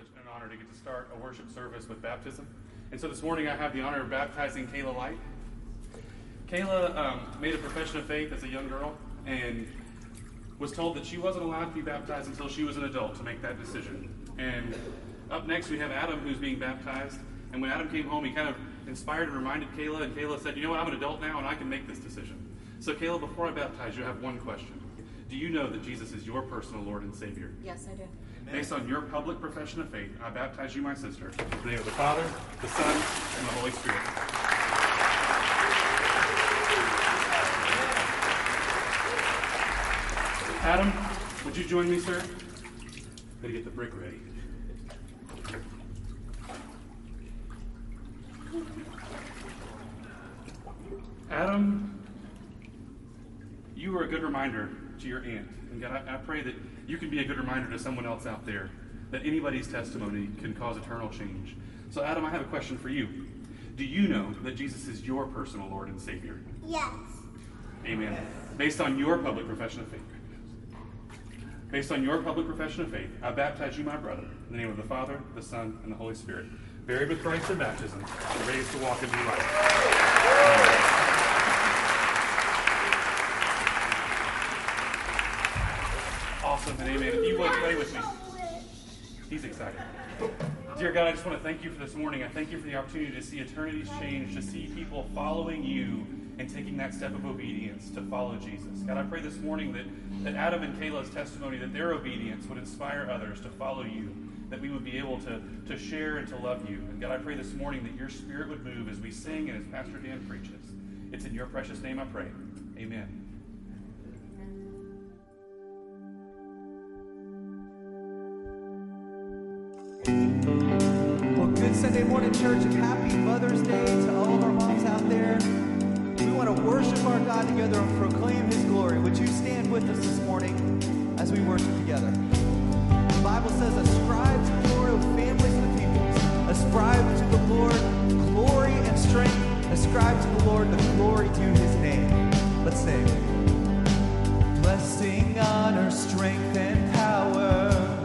privilege and an honor to get to start a worship service with baptism. And so this morning I have the honor of baptizing Kayla Light. Kayla um, made a profession of faith as a young girl and was told that she wasn't allowed to be baptized until she was an adult to make that decision. And up next we have Adam who's being baptized. And when Adam came home, he kind of inspired and reminded Kayla, and Kayla said, You know what, I'm an adult now and I can make this decision. So, Kayla, before I baptize you, I have one question. Do you know that Jesus is your personal Lord and Savior? Yes, I do. Based on your public profession of faith, I baptize you, my sister, in the name of the Father, the Son, and the Holy Spirit. Adam, would you join me, sir? Gotta get the brick ready. Adam, you are a good reminder to your aunt. And God, I, I, pray that you can be a good reminder to someone else out there that anybody's testimony can cause eternal change. So, Adam, I have a question for you. Do you know that Jesus is your personal Lord and Savior? Yes. Amen. Based on your public profession of faith. Based on your public profession of faith, I baptize you, my brother, in the name of the Father, the Son, and the Holy Spirit. Buried with Christ in baptism, and raised to walk in new life. Amen. Awesome and amen. If you would pray with me. He's excited. Dear God, I just want to thank you for this morning. I thank you for the opportunity to see eternities change, to see people following you and taking that step of obedience to follow Jesus. God, I pray this morning that, that Adam and Kayla's testimony, that their obedience would inspire others to follow you, that we would be able to, to share and to love you. And God, I pray this morning that your spirit would move as we sing and as Pastor Dan preaches. It's in your precious name I pray. Amen. Sunday morning, church, happy Mother's Day to all of our moms out there. We want to worship our God together and proclaim His glory. Would you stand with us this morning as we worship together? The Bible says, Ascribe to the Lord, of families and the peoples. Ascribe to the Lord glory and strength. Ascribe to the Lord the glory to His name. Let's sing. Blessing, honor, strength, and power.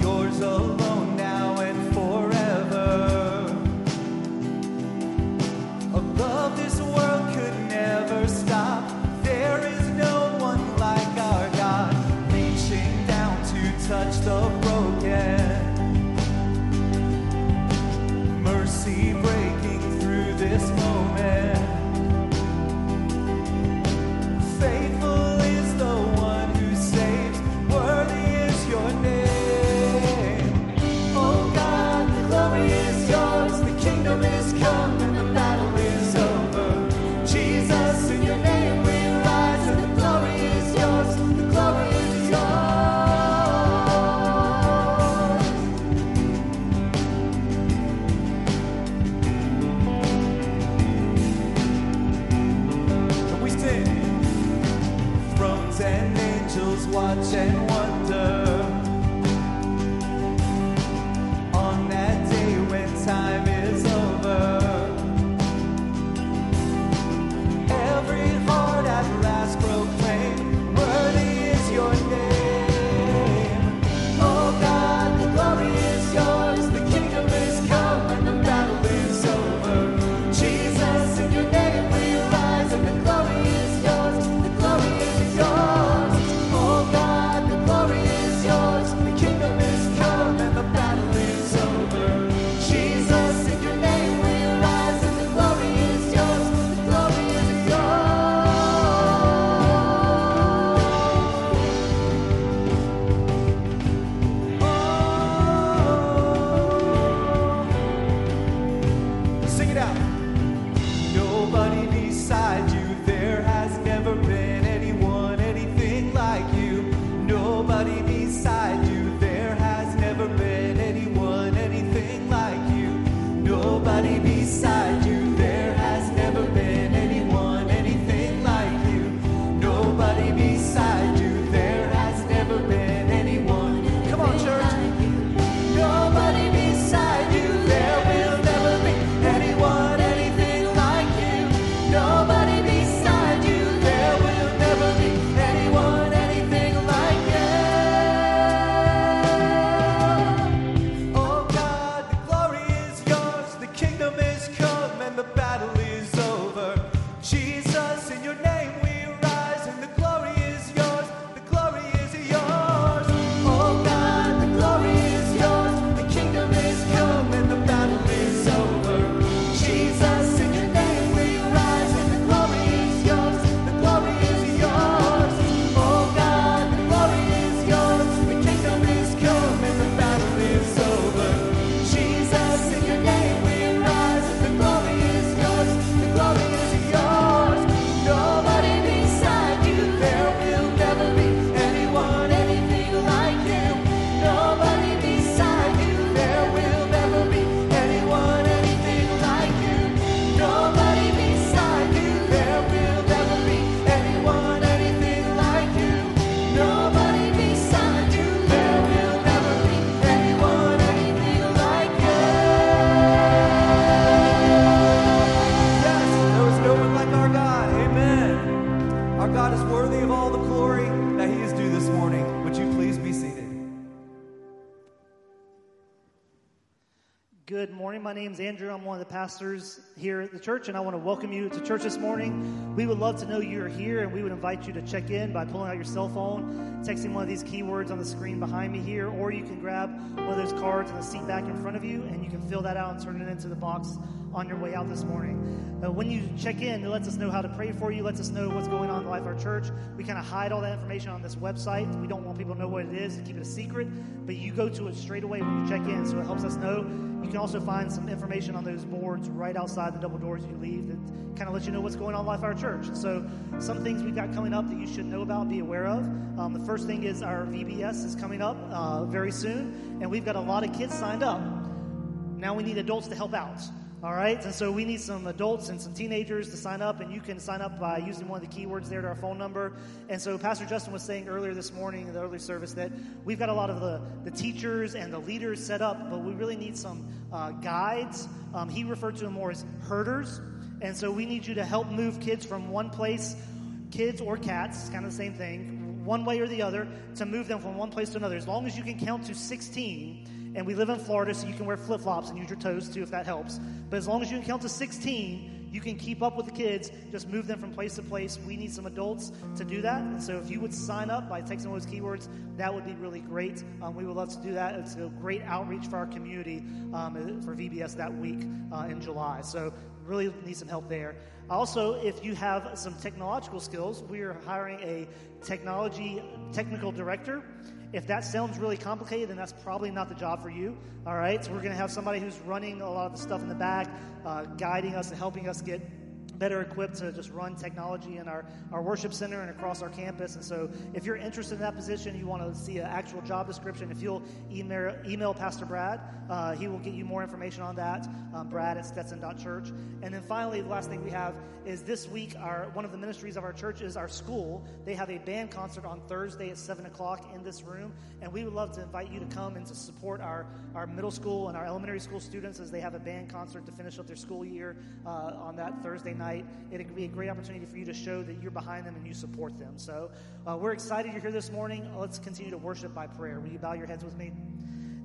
yours alone morning. My name is Andrew. I'm one of the pastors here at the church, and I want to welcome you to church this morning. We would love to know you're here, and we would invite you to check in by pulling out your cell phone, texting one of these keywords on the screen behind me here, or you can grab one of those cards in the seat back in front of you, and you can fill that out and turn it into the box on your way out this morning. Uh, when you check in, it lets us know how to pray for you, lets us know what's going on in the life of our church. We kind of hide all that information on this website. We don't want people to know what it is, to keep it a secret, but you go to it straight away when you check in, so it helps us know. You can also find some information on those boards right outside the double doors you leave that kind of lets you know what's going on in life of our church. So, some things we've got coming up that you should know about, be aware of. Um, the first thing is our VBS is coming up uh, very soon, and we've got a lot of kids signed up. Now we need adults to help out. All right, and so we need some adults and some teenagers to sign up, and you can sign up by using one of the keywords there to our phone number. And so Pastor Justin was saying earlier this morning in the early service that we've got a lot of the, the teachers and the leaders set up, but we really need some uh, guides. Um, he referred to them more as herders. And so we need you to help move kids from one place, kids or cats, it's kind of the same thing, one way or the other, to move them from one place to another. As long as you can count to 16, and we live in Florida, so you can wear flip flops and use your toes too if that helps. But as long as you can count to 16, you can keep up with the kids, just move them from place to place. We need some adults to do that. And so if you would sign up by texting those keywords, that would be really great. Um, we would love to do that. It's a great outreach for our community um, for VBS that week uh, in July. So really need some help there. Also, if you have some technological skills, we are hiring a technology technical director. If that sounds really complicated, then that's probably not the job for you. All right, so we're going to have somebody who's running a lot of the stuff in the back, uh, guiding us and helping us get better equipped to just run technology in our, our worship center and across our campus. And so, if you're interested in that position, you want to see an actual job description, if you'll email, email Pastor Brad, uh, he will get you more information on that. Um, Brad at Stetson.church. And then finally, the last thing we have is this week, our one of the ministries of our church is our school. They have a band concert on Thursday at 7 o'clock in this room. And we would love to invite you to come and to support our, our middle school and our elementary school students as they have a band concert to finish up their school year uh, on that Thursday night night. It could be a great opportunity for you to show that you're behind them and you support them. So uh, we're excited you're here this morning. Let's continue to worship by prayer. Will you bow your heads with me?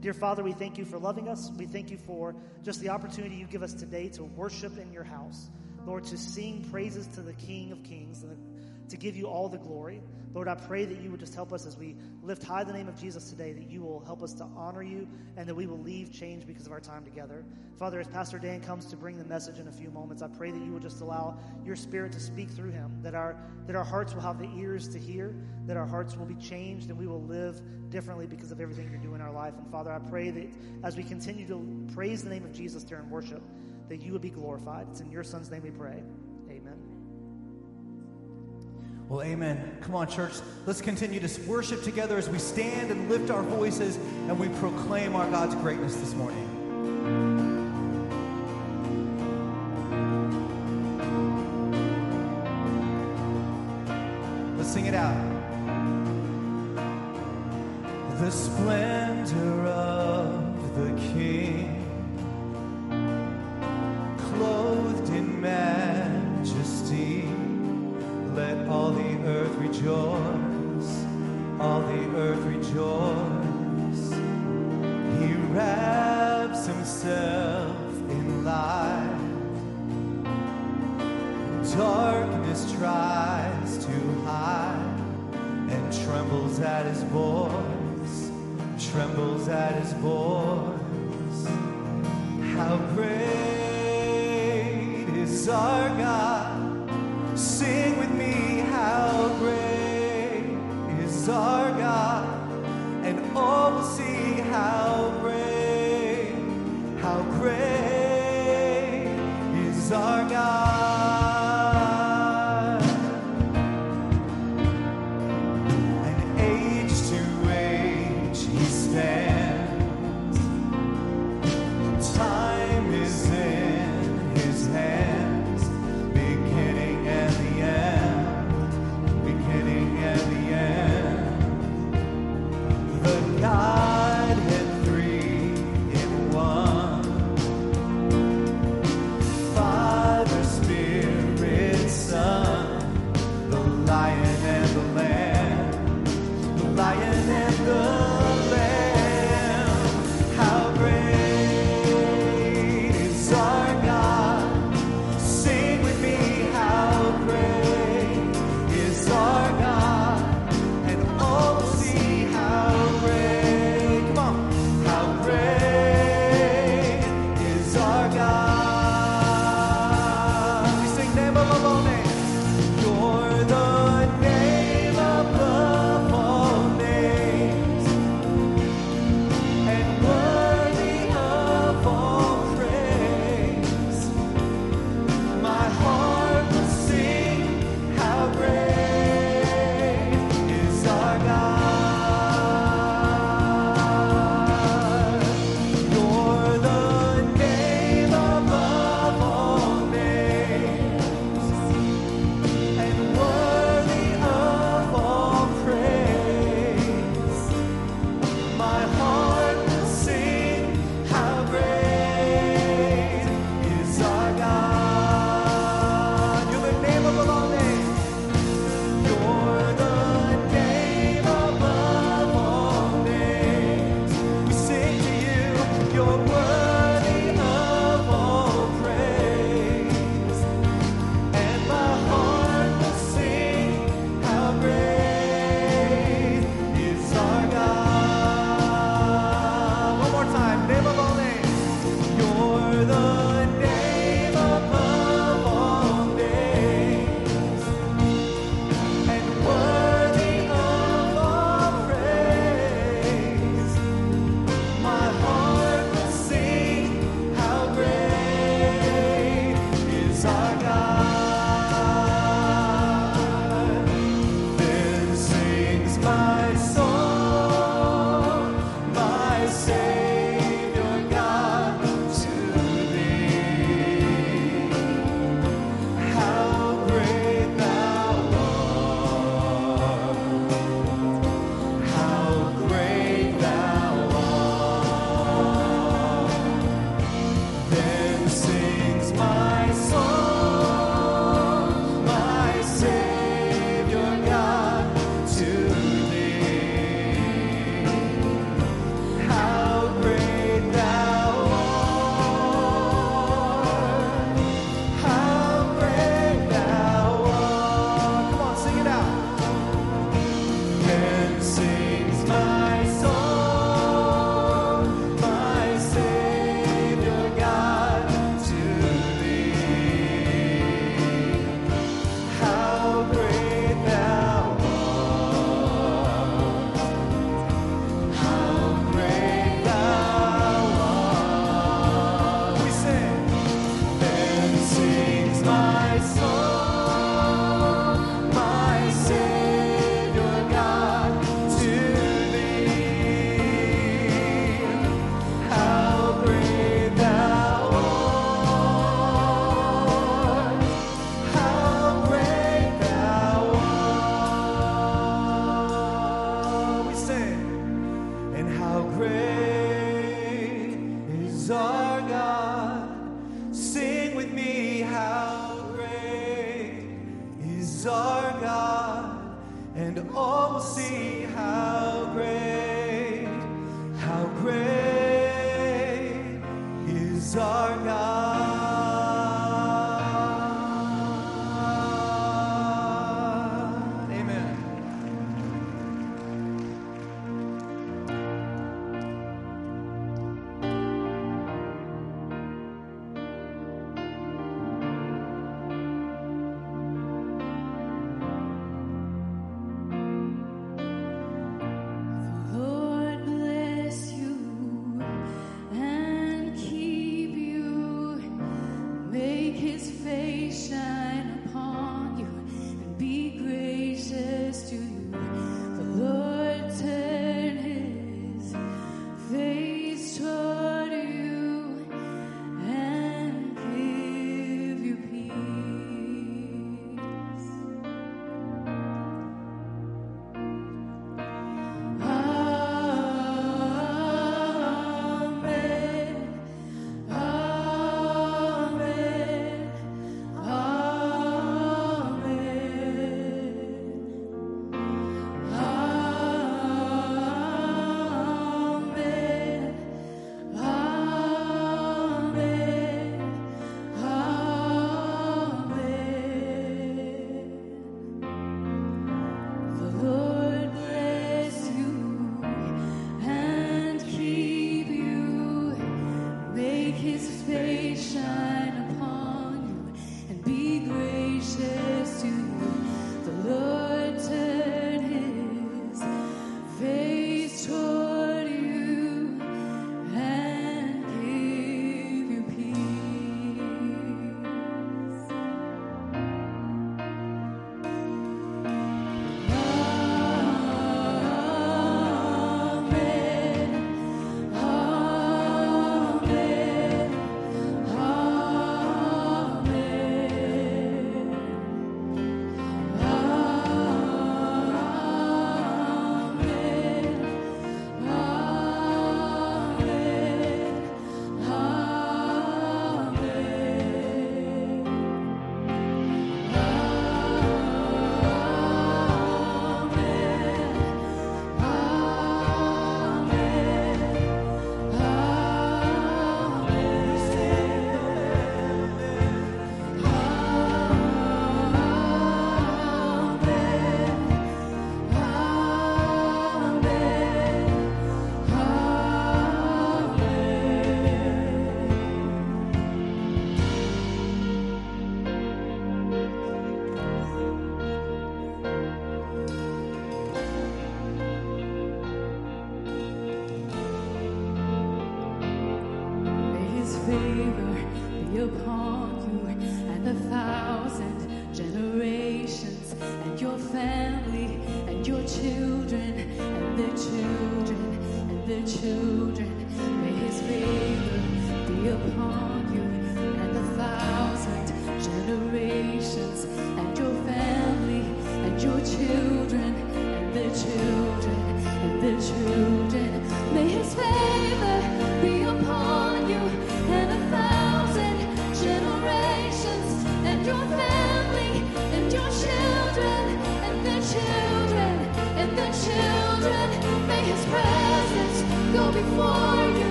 Dear Father, we thank you for loving us. We thank you for just the opportunity you give us today to worship in your house. Lord, to sing praises to the King of Kings and to give you all the glory. Lord, I pray that you would just help us as we lift high the name of Jesus today, that you will help us to honor you and that we will leave change because of our time together. Father, as Pastor Dan comes to bring the message in a few moments, I pray that you will just allow your spirit to speak through him, that our, that our hearts will have the ears to hear, that our hearts will be changed, and we will live differently because of everything you're doing in our life. And Father, I pray that as we continue to praise the name of Jesus during worship, that you would be glorified. It's in your son's name we pray. Well, amen. Come on, church. Let's continue to worship together as we stand and lift our voices and we proclaim our God's greatness this morning. Let's sing it out. The splendor of the King, rejoice, all the earth rejoice. He wraps himself in light. Darkness tries to hide and trembles at his voice, trembles at his voice.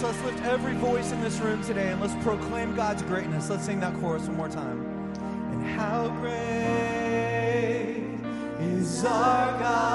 Church, let's lift every voice in this room today and let's proclaim God's greatness. Let's sing that chorus one more time. And how great is our God?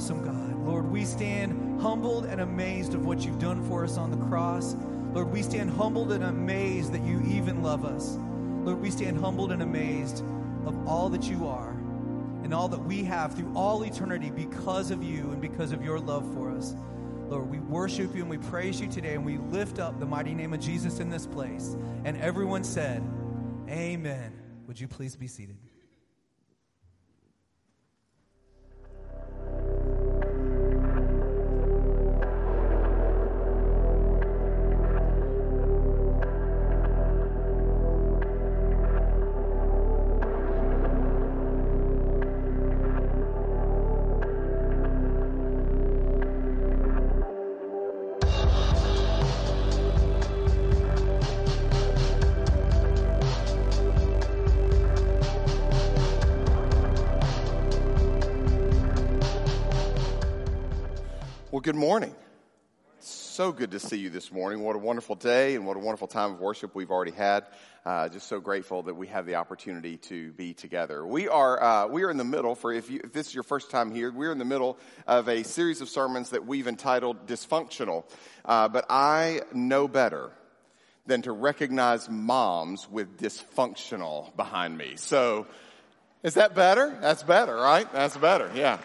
Awesome God. Lord, we stand humbled and amazed of what you've done for us on the cross. Lord, we stand humbled and amazed that you even love us. Lord, we stand humbled and amazed of all that you are and all that we have through all eternity because of you and because of your love for us. Lord, we worship you and we praise you today and we lift up the mighty name of Jesus in this place. And everyone said, Amen. Would you please be seated? Morning. So good to see you this morning. What a wonderful day and what a wonderful time of worship we've already had. Uh, just so grateful that we have the opportunity to be together. We are uh, we are in the middle for if, you, if this is your first time here, we're in the middle of a series of sermons that we've entitled "Dysfunctional." Uh, but I know better than to recognize moms with dysfunctional behind me. So, is that better? That's better, right? That's better. Yeah.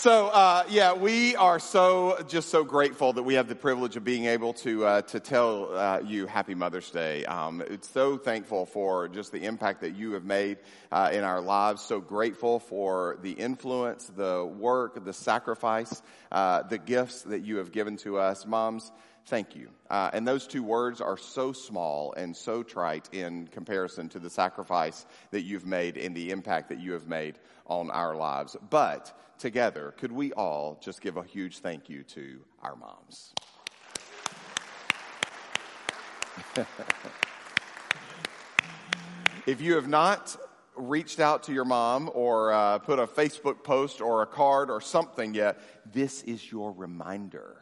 So uh, yeah, we are so just so grateful that we have the privilege of being able to uh, to tell uh, you Happy Mother's Day. Um, it's so thankful for just the impact that you have made uh, in our lives. So grateful for the influence, the work, the sacrifice, uh, the gifts that you have given to us, moms. Thank you. Uh, and those two words are so small and so trite in comparison to the sacrifice that you've made and the impact that you have made on our lives. But together, could we all just give a huge thank you to our moms? if you have not reached out to your mom or uh, put a Facebook post or a card or something yet, this is your reminder.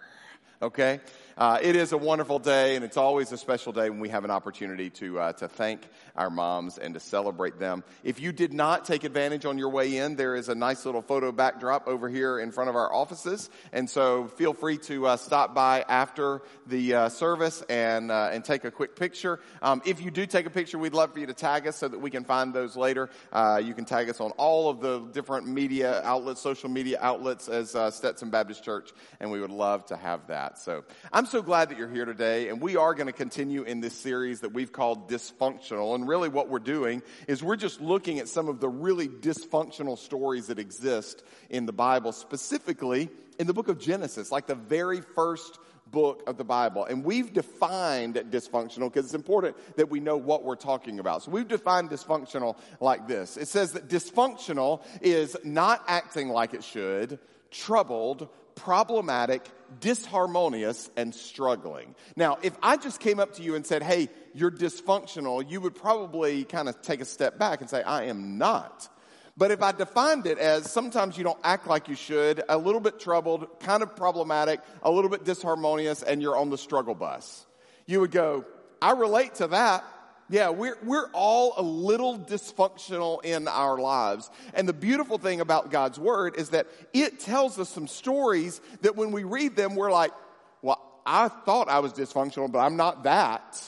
Okay? Uh, it is a wonderful day, and it's always a special day when we have an opportunity to, uh, to thank our moms and to celebrate them. If you did not take advantage on your way in, there is a nice little photo backdrop over here in front of our offices, and so feel free to uh, stop by after the uh, service and, uh, and take a quick picture. Um, if you do take a picture, we'd love for you to tag us so that we can find those later. Uh, you can tag us on all of the different media outlets, social media outlets as Stetson Baptist Church, and we would love to have that. So I'm so glad that you're here today, and we are going to continue in this series that we've called Dysfunctional. And really, what we're doing is we're just looking at some of the really dysfunctional stories that exist in the Bible, specifically in the book of Genesis, like the very first book of the Bible. And we've defined dysfunctional because it's important that we know what we're talking about. So we've defined dysfunctional like this it says that dysfunctional is not acting like it should, troubled, problematic, disharmonious, and struggling. Now, if I just came up to you and said, hey, you're dysfunctional, you would probably kind of take a step back and say, I am not. But if I defined it as sometimes you don't act like you should, a little bit troubled, kind of problematic, a little bit disharmonious, and you're on the struggle bus, you would go, I relate to that. Yeah, we're, we're all a little dysfunctional in our lives. And the beautiful thing about God's Word is that it tells us some stories that when we read them, we're like, well, I thought I was dysfunctional, but I'm not that.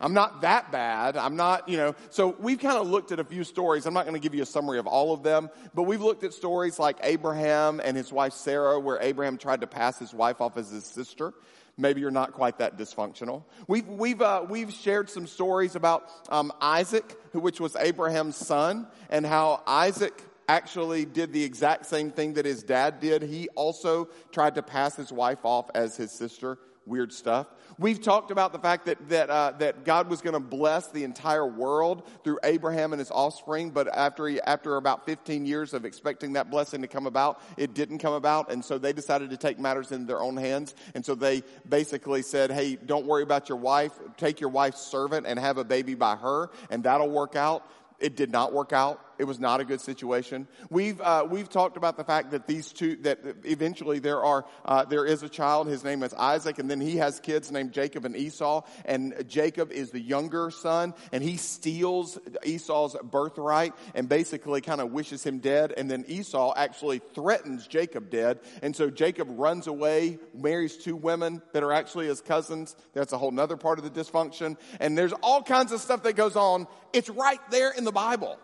I'm not that bad. I'm not, you know. So we've kind of looked at a few stories. I'm not going to give you a summary of all of them, but we've looked at stories like Abraham and his wife Sarah, where Abraham tried to pass his wife off as his sister. Maybe you're not quite that dysfunctional. We've, we've, uh, we've shared some stories about um, Isaac, who which was Abraham's son, and how Isaac actually did the exact same thing that his dad did. He also tried to pass his wife off as his sister. Weird stuff. We've talked about the fact that, that, uh, that God was going to bless the entire world through Abraham and his offspring, but after, he, after about 15 years of expecting that blessing to come about, it didn't come about, and so they decided to take matters into their own hands, and so they basically said, hey, don't worry about your wife, take your wife's servant and have a baby by her, and that'll work out. It did not work out. It was not a good situation. We've uh, we've talked about the fact that these two that eventually there are uh, there is a child. His name is Isaac, and then he has kids named Jacob and Esau. And Jacob is the younger son, and he steals Esau's birthright and basically kind of wishes him dead. And then Esau actually threatens Jacob dead, and so Jacob runs away, marries two women that are actually his cousins. That's a whole other part of the dysfunction. And there's all kinds of stuff that goes on. It's right there in the Bible.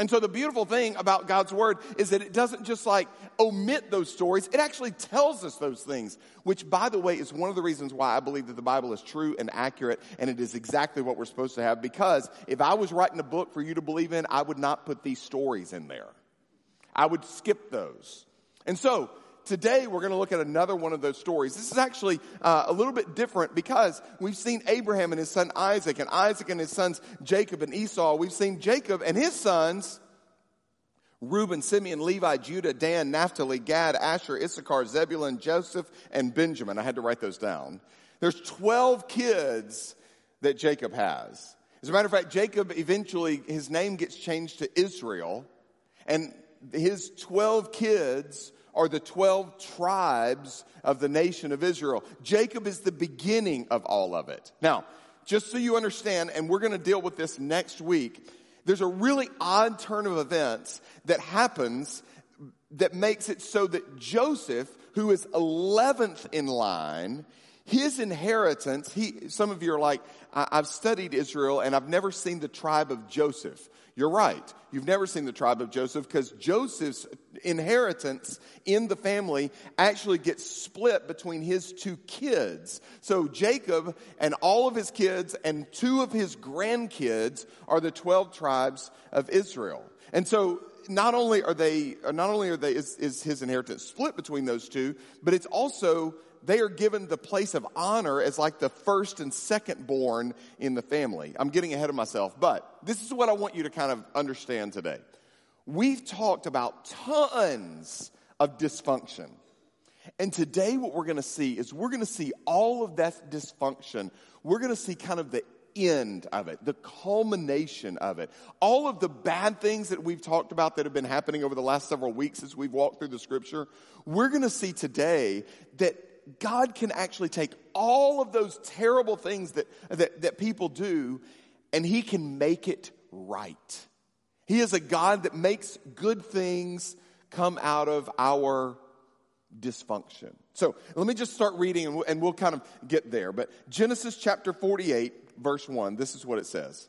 And so the beautiful thing about God's word is that it doesn't just like omit those stories, it actually tells us those things, which by the way is one of the reasons why I believe that the Bible is true and accurate and it is exactly what we're supposed to have because if I was writing a book for you to believe in, I would not put these stories in there. I would skip those. And so today we're going to look at another one of those stories. This is actually uh, a little bit different because we've seen Abraham and his son Isaac, and Isaac and his sons Jacob and Esau. We've seen Jacob and his sons. Reuben, Simeon, Levi, Judah, Dan, Naphtali, Gad, Asher, Issachar, Zebulun, Joseph, and Benjamin. I had to write those down. There's 12 kids that Jacob has. As a matter of fact, Jacob eventually, his name gets changed to Israel, and his 12 kids are the 12 tribes of the nation of Israel. Jacob is the beginning of all of it. Now, just so you understand, and we're going to deal with this next week, there's a really odd turn of events that happens that makes it so that Joseph, who is 11th in line, his inheritance, he, some of you are like, I've studied Israel and I've never seen the tribe of Joseph. You're right. You've never seen the tribe of Joseph because Joseph's inheritance in the family actually gets split between his two kids. So Jacob and all of his kids and two of his grandkids are the 12 tribes of Israel. And so not only are they, not only are they, is, is his inheritance split between those two, but it's also they are given the place of honor as like the first and second born in the family. I'm getting ahead of myself, but this is what I want you to kind of understand today. We've talked about tons of dysfunction. And today, what we're going to see is we're going to see all of that dysfunction. We're going to see kind of the end of it, the culmination of it. All of the bad things that we've talked about that have been happening over the last several weeks as we've walked through the scripture, we're going to see today that God can actually take all of those terrible things that, that, that people do and He can make it right. He is a God that makes good things come out of our dysfunction. So let me just start reading and we'll, and we'll kind of get there. But Genesis chapter 48, verse 1, this is what it says.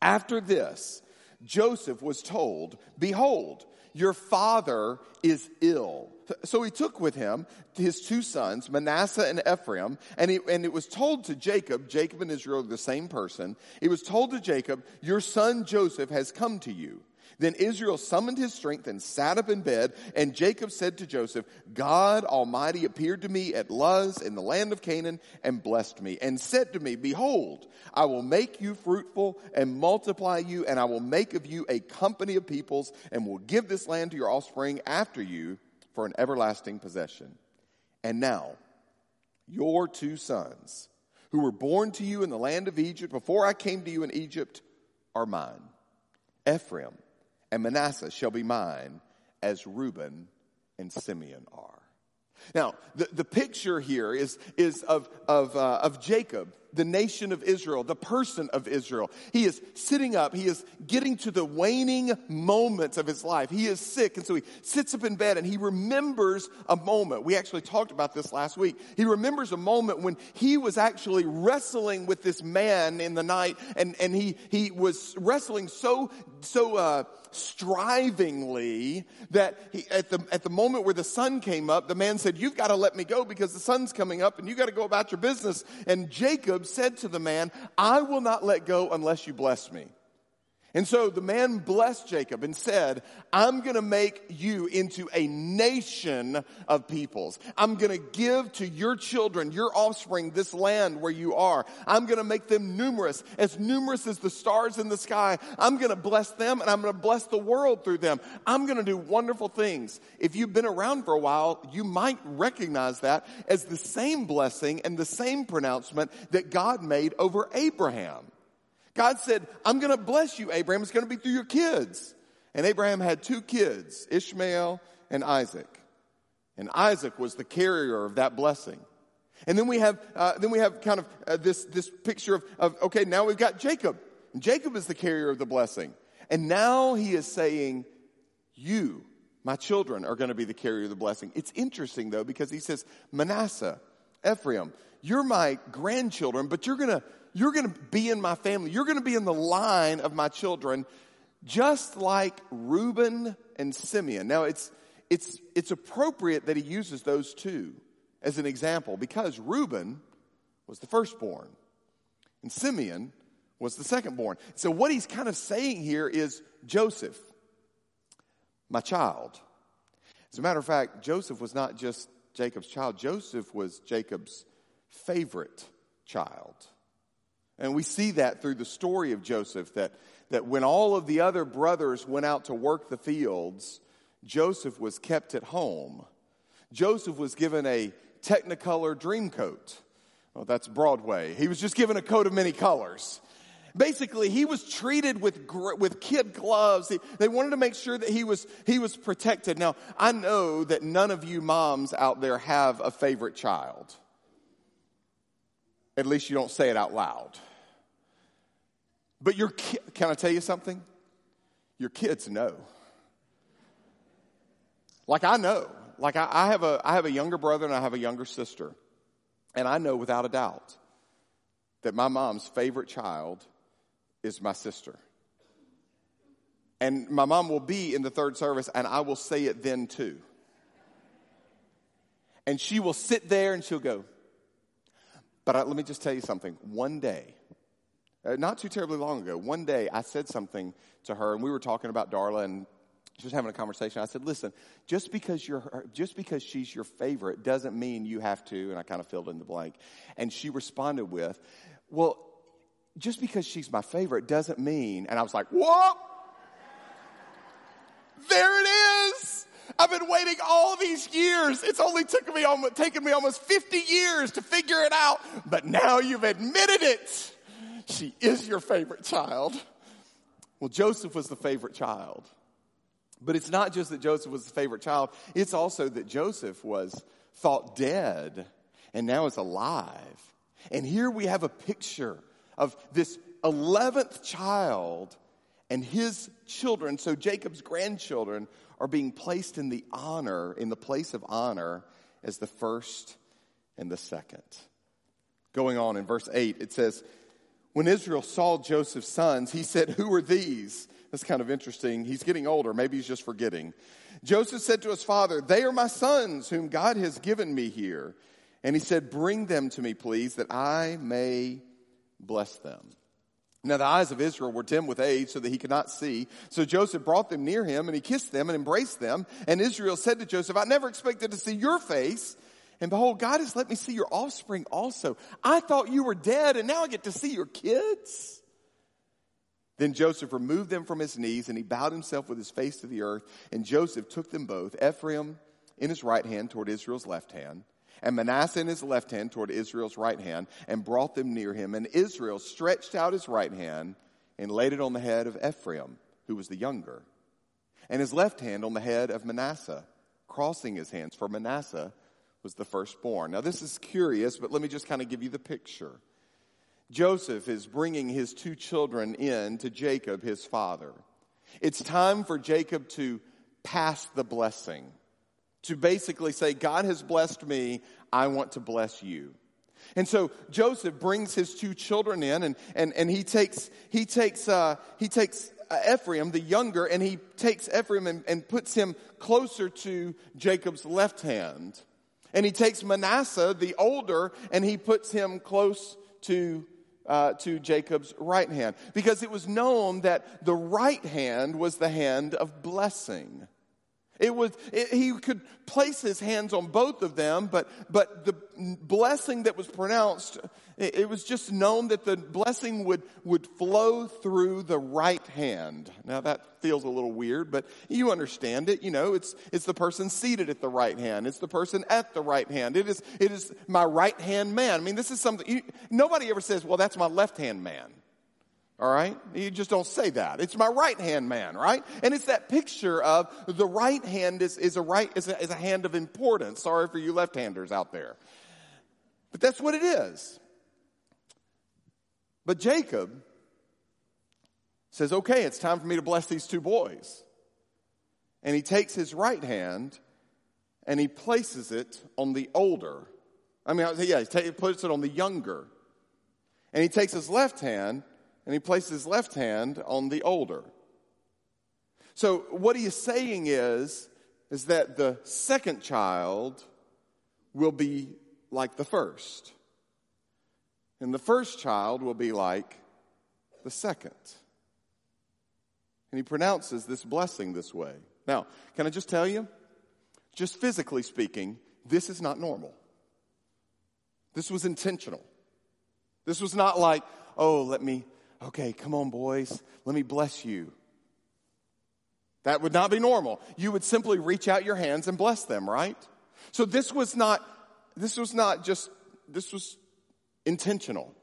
After this, Joseph was told, Behold, your father is ill. So he took with him his two sons, Manasseh and Ephraim, and, he, and it was told to Jacob, Jacob and Israel are the same person. It was told to Jacob, Your son Joseph has come to you. Then Israel summoned his strength and sat up in bed, and Jacob said to Joseph, God Almighty appeared to me at Luz in the land of Canaan and blessed me, and said to me, Behold, I will make you fruitful and multiply you, and I will make of you a company of peoples, and will give this land to your offspring after you for an everlasting possession. And now, your two sons, who were born to you in the land of Egypt before I came to you in Egypt, are mine. Ephraim and Manasseh shall be mine as Reuben and Simeon are. Now, the, the picture here is, is of, of, uh, of Jacob, the nation of Israel, the person of Israel. He is sitting up. He is getting to the waning moments of his life. He is sick. And so he sits up in bed and he remembers a moment. We actually talked about this last week. He remembers a moment when he was actually wrestling with this man in the night and, and he, he was wrestling so, so, uh, strivingly that he, at the, at the moment where the sun came up, the man said, you've got to let me go because the sun's coming up and you got to go about your business. And Jacob Jacob said to the man, I will not let go unless you bless me. And so the man blessed Jacob and said, I'm going to make you into a nation of peoples. I'm going to give to your children, your offspring, this land where you are. I'm going to make them numerous, as numerous as the stars in the sky. I'm going to bless them and I'm going to bless the world through them. I'm going to do wonderful things. If you've been around for a while, you might recognize that as the same blessing and the same pronouncement that God made over Abraham. God said, I'm going to bless you, Abraham. It's going to be through your kids. And Abraham had two kids, Ishmael and Isaac. And Isaac was the carrier of that blessing. And then we have, uh, then we have kind of uh, this, this picture of, of, okay, now we've got Jacob. And Jacob is the carrier of the blessing. And now he is saying, you, my children, are going to be the carrier of the blessing. It's interesting though, because he says, Manasseh, Ephraim, you're my grandchildren, but you're to, you're to be in my family. You're to be in the line of my children, just like Reuben and Simeon. Now, it's, it's, it's appropriate that he uses those two as an example because Reuben was the firstborn and Simeon was the secondborn. So, what he's kind of saying here is Joseph, my child. As a matter of fact, Joseph was not just Jacob's child, Joseph was Jacob's favorite child. And we see that through the story of Joseph that, that when all of the other brothers went out to work the fields, Joseph was kept at home. Joseph was given a Technicolor dream coat. Well, that's Broadway. He was just given a coat of many colors. Basically, he was treated with, with kid gloves. He, they wanted to make sure that he was, he was protected. Now, I know that none of you moms out there have a favorite child. At least you don't say it out loud. But your ki- can I tell you something? Your kids know. Like I know. Like I, I, have a I have a younger brother and I have a younger sister. And I know without a doubt that my mom's favorite child is my sister. And my mom will be in the third service and I will say it then too. And she will sit there and she'll go, but I, let me just tell you something. One day, uh, not too terribly long ago, one day I said something to her, and we were talking about Darla, and she was having a conversation. I said, "Listen, just because you're just because she's your favorite doesn't mean you have to." And I kind of filled in the blank, and she responded with, "Well, just because she's my favorite doesn't mean." And I was like, "What?" There it is. I've been waiting all these years. It's only took me almost, taken me almost 50 years to figure it out, but now you've admitted it. She is your favorite child. Well, Joseph was the favorite child. But it's not just that Joseph was the favorite child, it's also that Joseph was thought dead and now is alive. And here we have a picture of this 11th child and his children, so Jacob's grandchildren, are being placed in the honor, in the place of honor, as the first and the second. Going on in verse 8, it says, when Israel saw Joseph's sons, he said, Who are these? That's kind of interesting. He's getting older. Maybe he's just forgetting. Joseph said to his father, They are my sons, whom God has given me here. And he said, Bring them to me, please, that I may bless them. Now the eyes of Israel were dim with age so that he could not see. So Joseph brought them near him and he kissed them and embraced them. And Israel said to Joseph, I never expected to see your face. And behold, God has let me see your offspring also. I thought you were dead and now I get to see your kids. Then Joseph removed them from his knees and he bowed himself with his face to the earth. And Joseph took them both, Ephraim in his right hand toward Israel's left hand, and Manasseh in his left hand toward Israel's right hand, and brought them near him. And Israel stretched out his right hand and laid it on the head of Ephraim, who was the younger, and his left hand on the head of Manasseh, crossing his hands, for Manasseh was the firstborn. Now, this is curious, but let me just kind of give you the picture. Joseph is bringing his two children in to Jacob, his father. It's time for Jacob to pass the blessing, to basically say, God has blessed me, I want to bless you. And so Joseph brings his two children in and, and, and he takes, he takes, uh, he takes uh, Ephraim, the younger, and he takes Ephraim and, and puts him closer to Jacob's left hand. And he takes Manasseh, the older, and he puts him close to uh, to Jacob's right hand because it was known that the right hand was the hand of blessing. It was, it, he could place his hands on both of them, but, but the blessing that was pronounced, it, it, was just known that the blessing would, would flow through the right hand. Now that feels a little weird, but you understand it. You know, it's, it's the person seated at the right hand. It's the person at the right hand. It is, it is my right hand man. I mean, this is something, you, nobody ever says, well, that's my left hand man. All right? You just don't say that. It's my right hand man, right? And it's that picture of the right hand is, is a right, is a, is a hand of importance. Sorry for you left handers out there. But that's what it is. But Jacob says, okay, it's time for me to bless these two boys. And he takes his right hand and he places it on the older. I mean, yeah, he puts it on the younger. And he takes his left hand and he placed his left hand on the older. So what he is saying is, is that the second child will be like the first. And the first child will be like the second. And he pronounces this blessing this way. Now, can I just tell you? Just physically speaking, this is not normal. This was intentional. This was not like, oh, let me okay, come on, boys, let me bless you. That would not be normal. You would simply reach out your hands and bless them, right? So this was not, this was not just, this was intentional.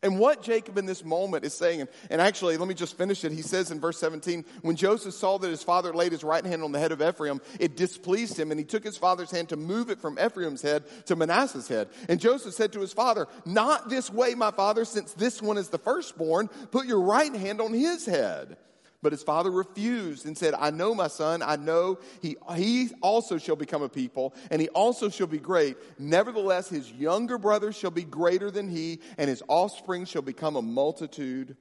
And what Jacob in this moment is saying, and actually, let me just finish it. He says in verse 17, when Joseph saw that his father laid his right hand on the head of Ephraim, it displeased him, and he took his father's hand to move it from Ephraim's head to Manasseh's head. And Joseph said to his father, Not this way, my father, since this one is the firstborn, put your right hand on his head. But his father refused and said, I know my son, I know he, he also shall become a people, and he also shall be great. Nevertheless, his younger brother shall be greater than he, and his offspring shall become a multitude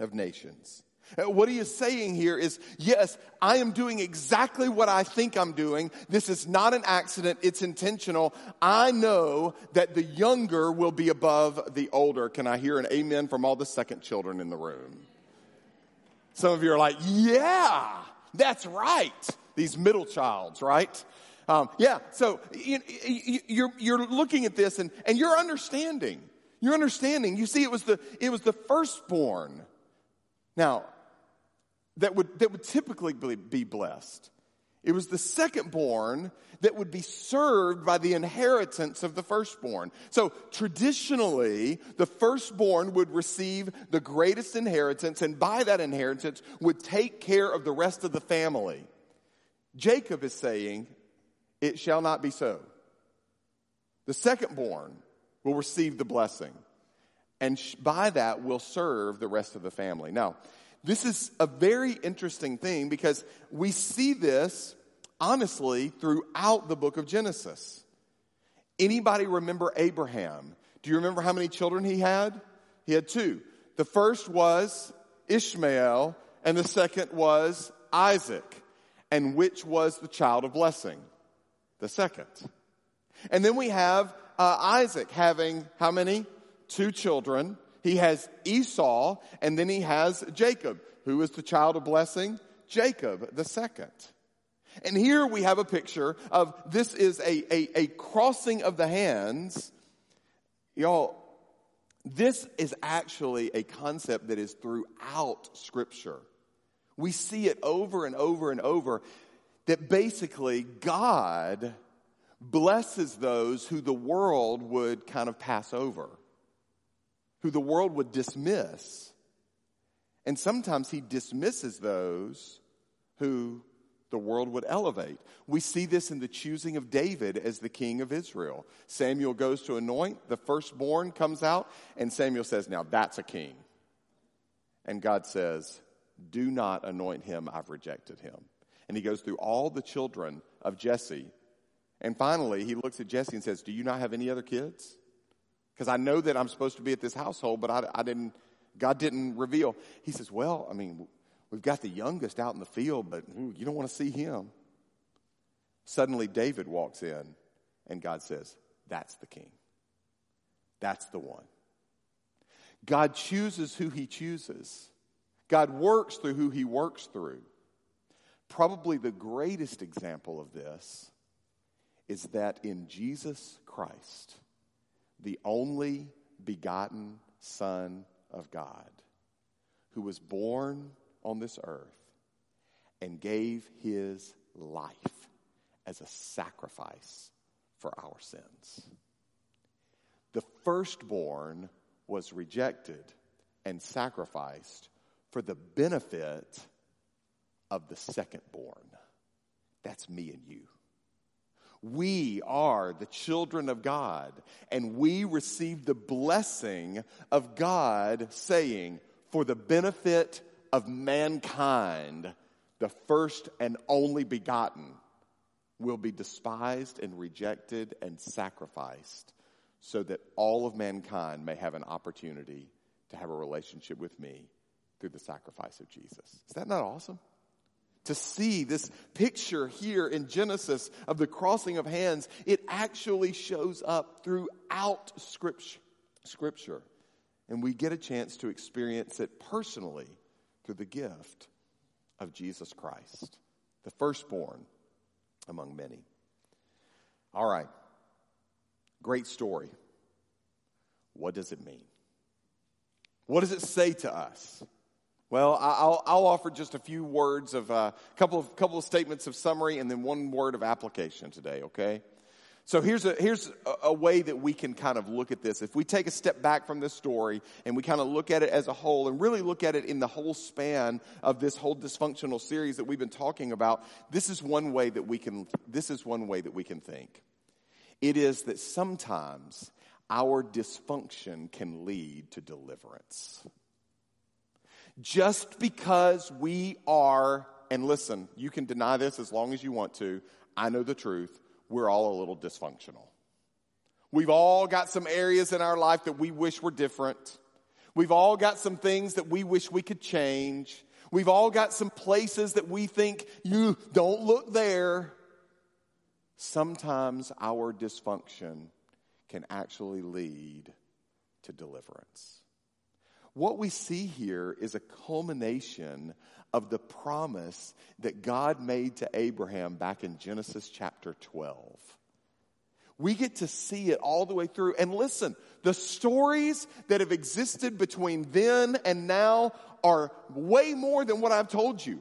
of nations. Uh, what he is saying here is, yes, I am doing exactly what I think I'm doing. This is not an accident. It's intentional. I know that the younger will be above the older. Can I hear an amen from all the second children in the room? Some of you are like, yeah, that's right. These middle childs, right? Um, yeah, so you, you're, you're looking at this and, and you're understanding. You're understanding. You see, it was the, it was the firstborn. Now, that would, that would typically be blessed. It was the secondborn that would be served by the inheritance of the firstborn. So traditionally, the firstborn would receive the greatest inheritance and by that inheritance would take care of the rest of the family. Jacob is saying, it shall not be so. The secondborn will receive the blessing and by that will serve the rest of the family. Now, this is a very interesting thing because we see this honestly throughout the book of Genesis. Anybody remember Abraham? Do you remember how many children he had? He had two. The first was Ishmael, and the second was Isaac. And which was the child of blessing? The second. And then we have uh, Isaac having how many? Two children. He has Esau, and then he has Jacob. Who is the child of blessing? Jacob, the second. And here we have a picture of this is a, a, a crossing of the hands. Y'all, this is actually a concept that is throughout Scripture. We see it over and over and over that basically God blesses those who the world would kind of pass over, who the world would dismiss. And sometimes he dismisses those who the world would elevate. We see this in the choosing of David as the king of Israel. Samuel goes to anoint, the firstborn comes out, and Samuel says, Now that's a king. And God says, Do not anoint him, I've rejected him. And he goes through all the children of Jesse. And finally, he looks at Jesse and says, Do you not have any other kids? Because I know that I'm supposed to be at this household, but I, I didn't, God didn't reveal. He says, Well, I mean, We've got the youngest out in the field, but you don't want to see him. Suddenly, David walks in, and God says, That's the king. That's the one. God chooses who he chooses, God works through who he works through. Probably the greatest example of this is that in Jesus Christ, the only begotten Son of God, who was born on this earth and gave his life as a sacrifice for our sins. The firstborn was rejected and sacrificed for the benefit of the secondborn. That's me and you. We are the children of God, and we receive the blessing of God saying, For the benefit of mankind, the first and only begotten, will be despised and rejected and sacrificed so that all of mankind may have an opportunity to have a relationship with me through the sacrifice of Jesus. Is that not awesome? To see this picture here in Genesis of the crossing of hands, it actually shows up throughout Scripture. scripture and we get a chance to experience it personally through the gift of Jesus Christ, the firstborn among many. All right. Great story. What does it mean? What does it say to us? Well, I'll, I'll offer just a few words of a uh, couple of couple of statements of summary and then one word of application today. Okay. So here's a, here's a, way that we can kind of look at this. If we take a step back from this story and we kind of look at it as a whole and really look at it in the whole span of this whole dysfunctional series that we've been talking about, this is one way that we can, this is one way that we can think. It is that sometimes our dysfunction can lead to deliverance. Just because we are, and listen, you can deny this as long as you want to, I know the truth we're all a little dysfunctional. We've all got some areas in our life that we wish were different. We've all got some things that we wish we could change. We've all got some places that we think, you don't look there. Sometimes our dysfunction can actually lead to deliverance. What we see here is a culmination of the promise that God made to Abraham back in Genesis chapter 12. We get to see it all the way through. And listen, the stories that have existed between then and now are way more than what I've told you.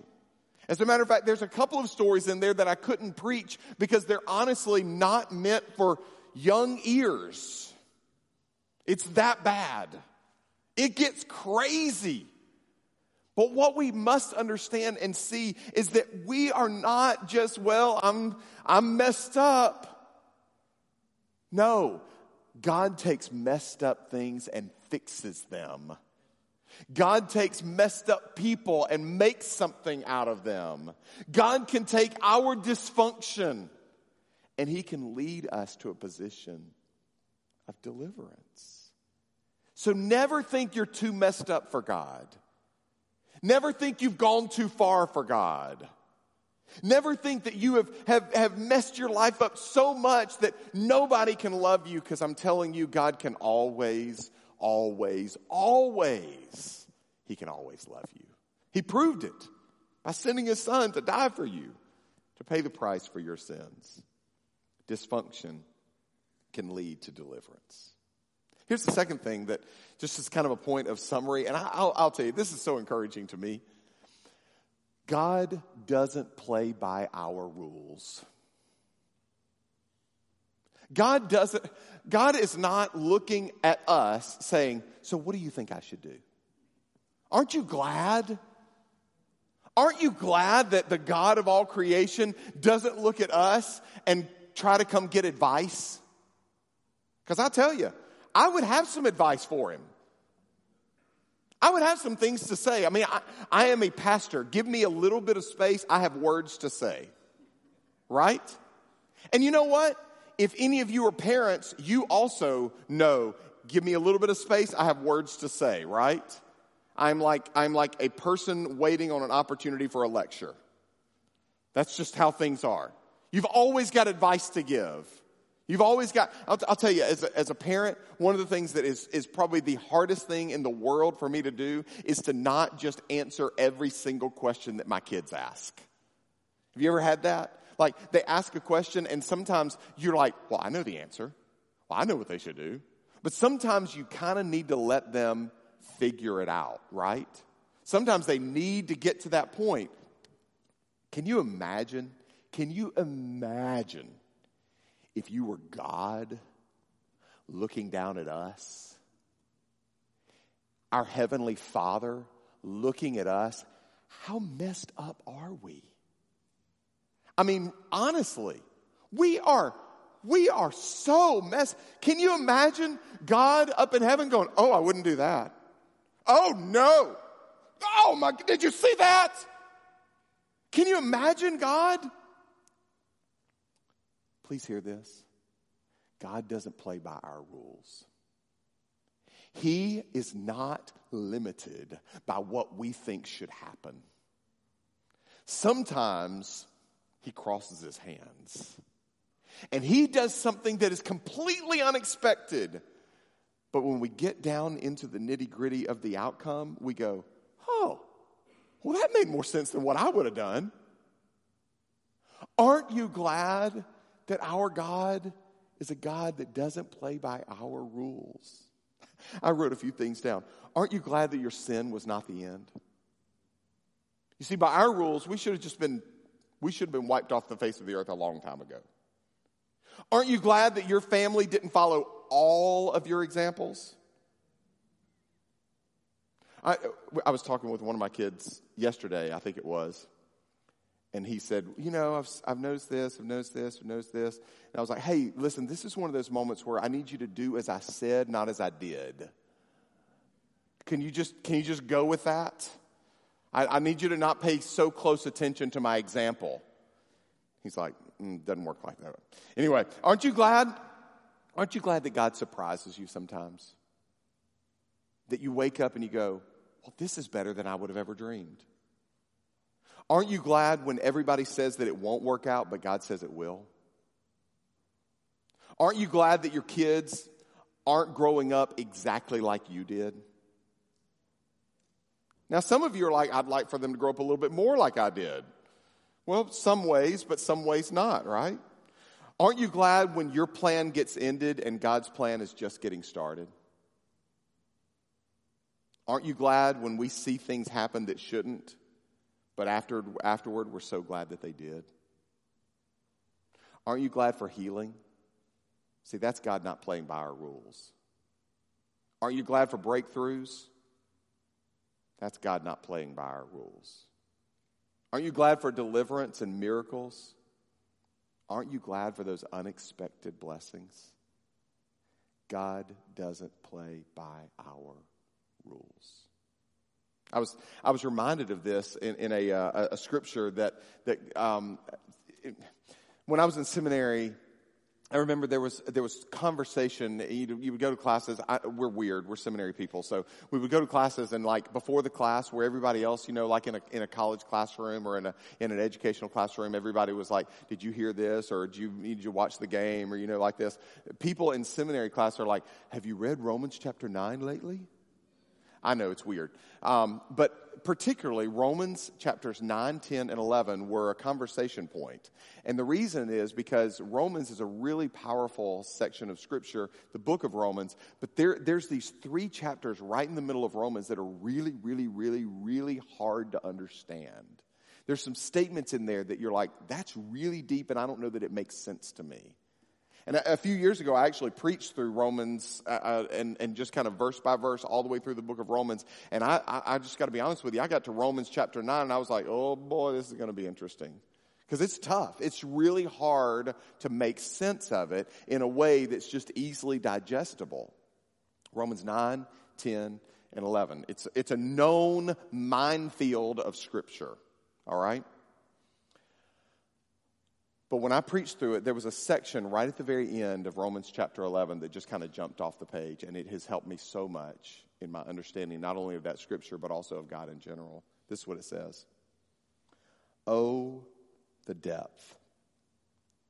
As a matter of fact, there's a couple of stories in there that I couldn't preach because they're honestly not meant for young ears. It's that bad. It gets crazy. But what we must understand and see is that we are not just, well, I'm, I'm messed up. No, God takes messed up things and fixes them. God takes messed up people and makes something out of them. God can take our dysfunction and He can lead us to a position of deliverance. So never think you're too messed up for God. Never think you've gone too far for God. Never think that you have, have, have messed your life up so much that nobody can love you because I'm telling you, God can always, always, always, He can always love you. He proved it by sending His Son to die for you, to pay the price for your sins. Dysfunction can lead to deliverance. Here's the second thing that just as kind of a point of summary, and I'll, I'll tell you, this is so encouraging to me. God doesn't play by our rules. God doesn't, God is not looking at us saying, So what do you think I should do? Aren't you glad? Aren't you glad that the God of all creation doesn't look at us and try to come get advice? Because I tell you, I would have some advice for him. I would have some things to say. I mean, I, I am a pastor. Give me a little bit of space. I have words to say. Right? And you know what? If any of you are parents, you also know, give me a little bit of space. I have words to say, right? I'm like, I'm like a person waiting on an opportunity for a lecture. That's just how things are. You've always got advice to give. You've always got, I'll, I'll tell you, as a, as a parent, one of the things that is, is probably the hardest thing in the world for me to do is to not just answer every single question that my kids ask. Have you ever had that? Like, they ask a question, and sometimes you're like, well, I know the answer. Well, I know what they should do. But sometimes you kind of need to let them figure it out, right? Sometimes they need to get to that point. Can you imagine? Can you imagine if you were God looking down at us, our Heavenly Father looking at us, how messed up are we? I mean, honestly, we are we are so messed. Can you imagine God up in heaven going, "Oh, I wouldn't do that." Oh no. Oh my, did you see that? Can you imagine God? Please hear this. God doesn't play by our rules. He is not limited by what we think should happen. Sometimes he crosses his hands and he does something that is completely unexpected. But when we get down into the nitty gritty of the outcome, we go, oh, well, that made more sense than what I would have done. Aren't you glad that our God is a God that doesn't play by our rules. I wrote a few things down. Aren't you glad that your sin was not the end? You see, by our rules, we should have just been, we should have been wiped off the face of the earth a long time ago. Aren't you glad that your family didn't follow all of your examples? I, I was talking with one of my kids yesterday, I think it was, and he said, You know, I've, I've noticed this, I've noticed this, I've noticed this. And I was like, Hey, listen, this is one of those moments where I need you to do as I said, not as I did. Can you just, can you just go with that? I, I need you to not pay so close attention to my example. He's like, mm, doesn't work like that. Anyway, aren't you glad? Aren't you glad that God surprises you sometimes? That you wake up and you go, well, this is better than I would have ever dreamed. Aren't you glad when everybody says that it won't work out, but God says it will? Aren't you glad that your kids aren't growing up exactly like you did? Now, some of you are like, I'd like for them to grow up a little bit more like I did. Well, some ways, but some ways not, right? Aren't you glad when your plan gets ended and God's plan is just getting started? Aren't you glad when we see things happen that shouldn't? But after, afterward, we're so glad that they did. Aren't you glad for healing? See, that's God not playing by our rules. Aren't you glad for breakthroughs? That's God not playing by our rules. Aren't you glad for deliverance and miracles? Aren't you glad for those unexpected blessings? God doesn't play by our rules. I was, I was reminded of this in, in a, uh, a scripture that, that um, it, when I was in seminary, I remember there was there was conversation. You, you would go to classes. I, we're weird. We're seminary people, so we would go to classes and like before the class, where everybody else, you know, like in a in a college classroom or in a in an educational classroom, everybody was like, "Did you hear this?" or "Did you did you watch the game?" or you know, like this. People in seminary class are like, "Have you read Romans chapter nine lately?" I know it's weird. Um, but particularly, Romans chapters 9, 10, and 11 were a conversation point. And the reason is because Romans is a really powerful section of Scripture, the book of Romans. But there, there's these three chapters right in the middle of Romans that are really, really, really, really hard to understand. There's some statements in there that you're like, that's really deep, and I don't know that it makes sense to me. And a, a few years ago, I actually preached through Romans uh, uh, and, and just kind of verse by verse all the way through the book of Romans. And I, I, I just got to be honest with you, I got to Romans chapter 9 and I was like, oh boy, this is going to be interesting. Because it's tough. It's really hard to make sense of it in a way that's just easily digestible. Romans 9, 10, and 11. It's, it's a known minefield of Scripture. All right? But when I preached through it, there was a section right at the very end of Romans chapter 11 that just kind of jumped off the page, and it has helped me so much in my understanding not only of that scripture, but also of God in general. This is what it says Oh, the depth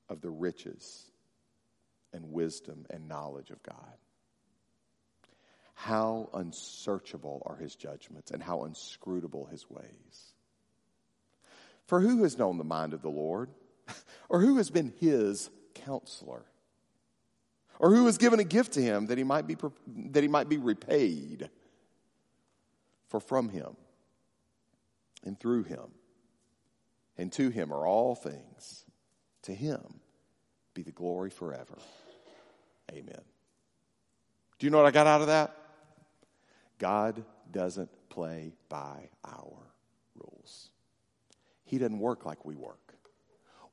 of the riches and wisdom and knowledge of God. How unsearchable are his judgments, and how inscrutable his ways. For who has known the mind of the Lord? Or who has been his counselor? Or who has given a gift to him that he might be, that he might be repaid? For from him and through him and to him are all things. To him be the glory forever. Amen. Do you know what I got out of that? God doesn't play by our rules. He doesn't work like we work.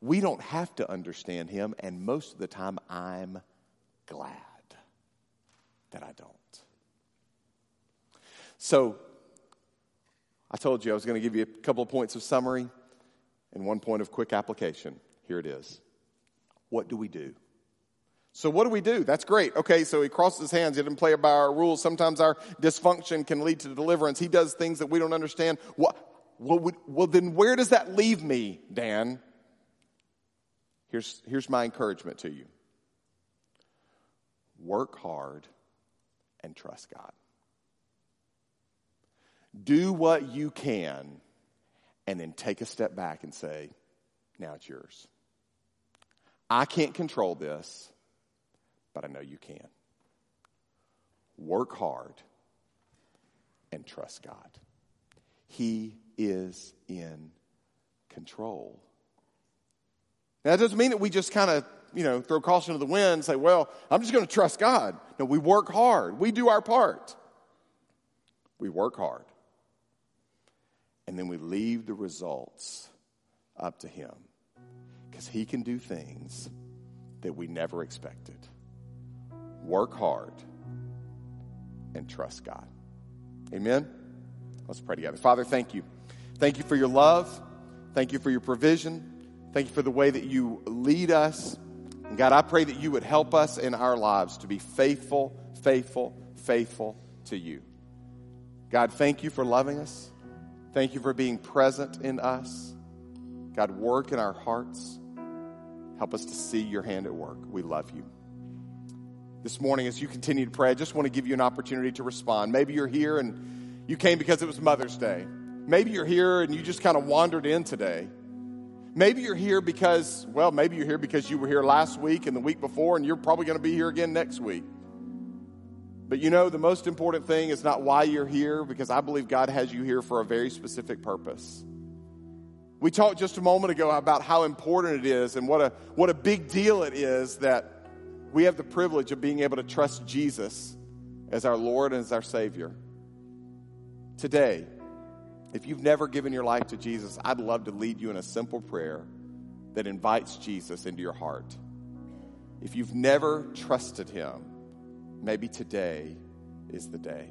We don't have to understand him, and most of the time, I'm glad that I don't. So, I told you I was going to give you a couple of points of summary and one point of quick application. Here it is. What do we do? So, what do we do? That's great. Okay, so he crosses his hands. He didn't play by our rules. Sometimes our dysfunction can lead to deliverance. He does things that we don't understand. What, what would, well, then where does that leave me, Dan? Here's, here's my encouragement to you work hard and trust God. Do what you can and then take a step back and say, now it's yours. I can't control this, but I know you can. Work hard and trust God. He is in control. Now, that doesn't mean that we just kind of, you know, throw caution to the wind and say, well, I'm just going to trust God. No, we work hard. We do our part. We work hard. And then we leave the results up to Him because He can do things that we never expected. Work hard and trust God. Amen? Let's pray together. Father, thank you. Thank you for your love. Thank you for your provision. Thank you for the way that you lead us. And God, I pray that you would help us in our lives to be faithful, faithful, faithful to you. God, thank you for loving us. Thank you for being present in us. God, work in our hearts. Help us to see your hand at work. We love you. This morning, as you continue to pray, I just want to give you an opportunity to respond. Maybe you're here and you came because it was Mother's Day. Maybe you're here and you just kind of wandered in today. Maybe you're here because, well, maybe you're here because you were here last week and the week before, and you're probably going to be here again next week. But you know, the most important thing is not why you're here, because I believe God has you here for a very specific purpose. We talked just a moment ago about how important it is and what a, what a big deal it is that we have the privilege of being able to trust Jesus as our Lord and as our Savior. Today, if you've never given your life to Jesus, I'd love to lead you in a simple prayer that invites Jesus into your heart. If you've never trusted him, maybe today is the day.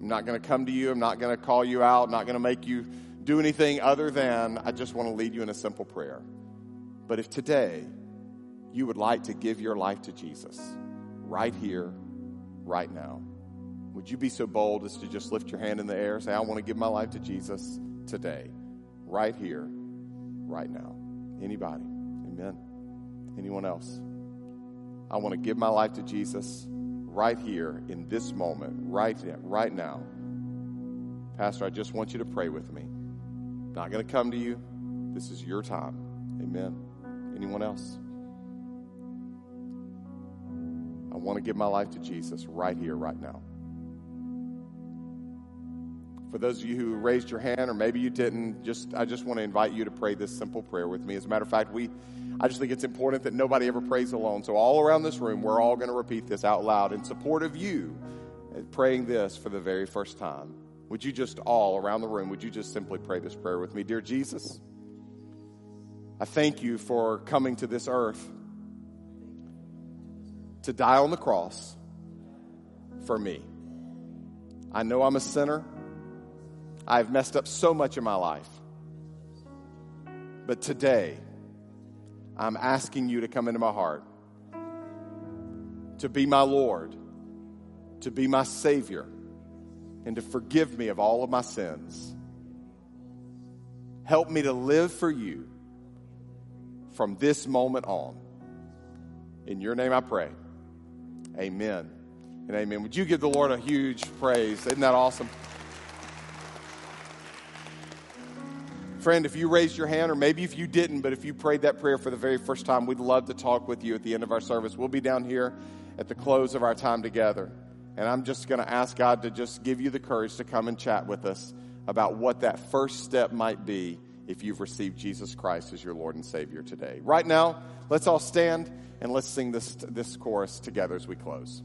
I'm not going to come to you. I'm not going to call you out. I'm not going to make you do anything other than I just want to lead you in a simple prayer. But if today you would like to give your life to Jesus, right here, right now, would you be so bold as to just lift your hand in the air and say, I want to give my life to Jesus today, right here, right now? Anybody? Amen. Anyone else? I want to give my life to Jesus right here in this moment, right, right now. Pastor, I just want you to pray with me. Not going to come to you. This is your time. Amen. Anyone else? I want to give my life to Jesus right here, right now. For those of you who raised your hand, or maybe you didn't, just I just want to invite you to pray this simple prayer with me. As a matter of fact, we I just think it's important that nobody ever prays alone. So all around this room, we're all going to repeat this out loud in support of you, uh, praying this for the very first time. Would you just all around the room, would you just simply pray this prayer with me? Dear Jesus, I thank you for coming to this earth to die on the cross for me. I know I'm a sinner. I've messed up so much in my life. But today, I'm asking you to come into my heart, to be my Lord, to be my Savior, and to forgive me of all of my sins. Help me to live for you from this moment on. In your name I pray. Amen and amen. Would you give the Lord a huge praise? Isn't that awesome? Friend, if you raised your hand, or maybe if you didn't, but if you prayed that prayer for the very first time, we'd love to talk with you at the end of our service. We'll be down here at the close of our time together. And I'm just going to ask God to just give you the courage to come and chat with us about what that first step might be if you've received Jesus Christ as your Lord and Savior today. Right now, let's all stand and let's sing this, this chorus together as we close.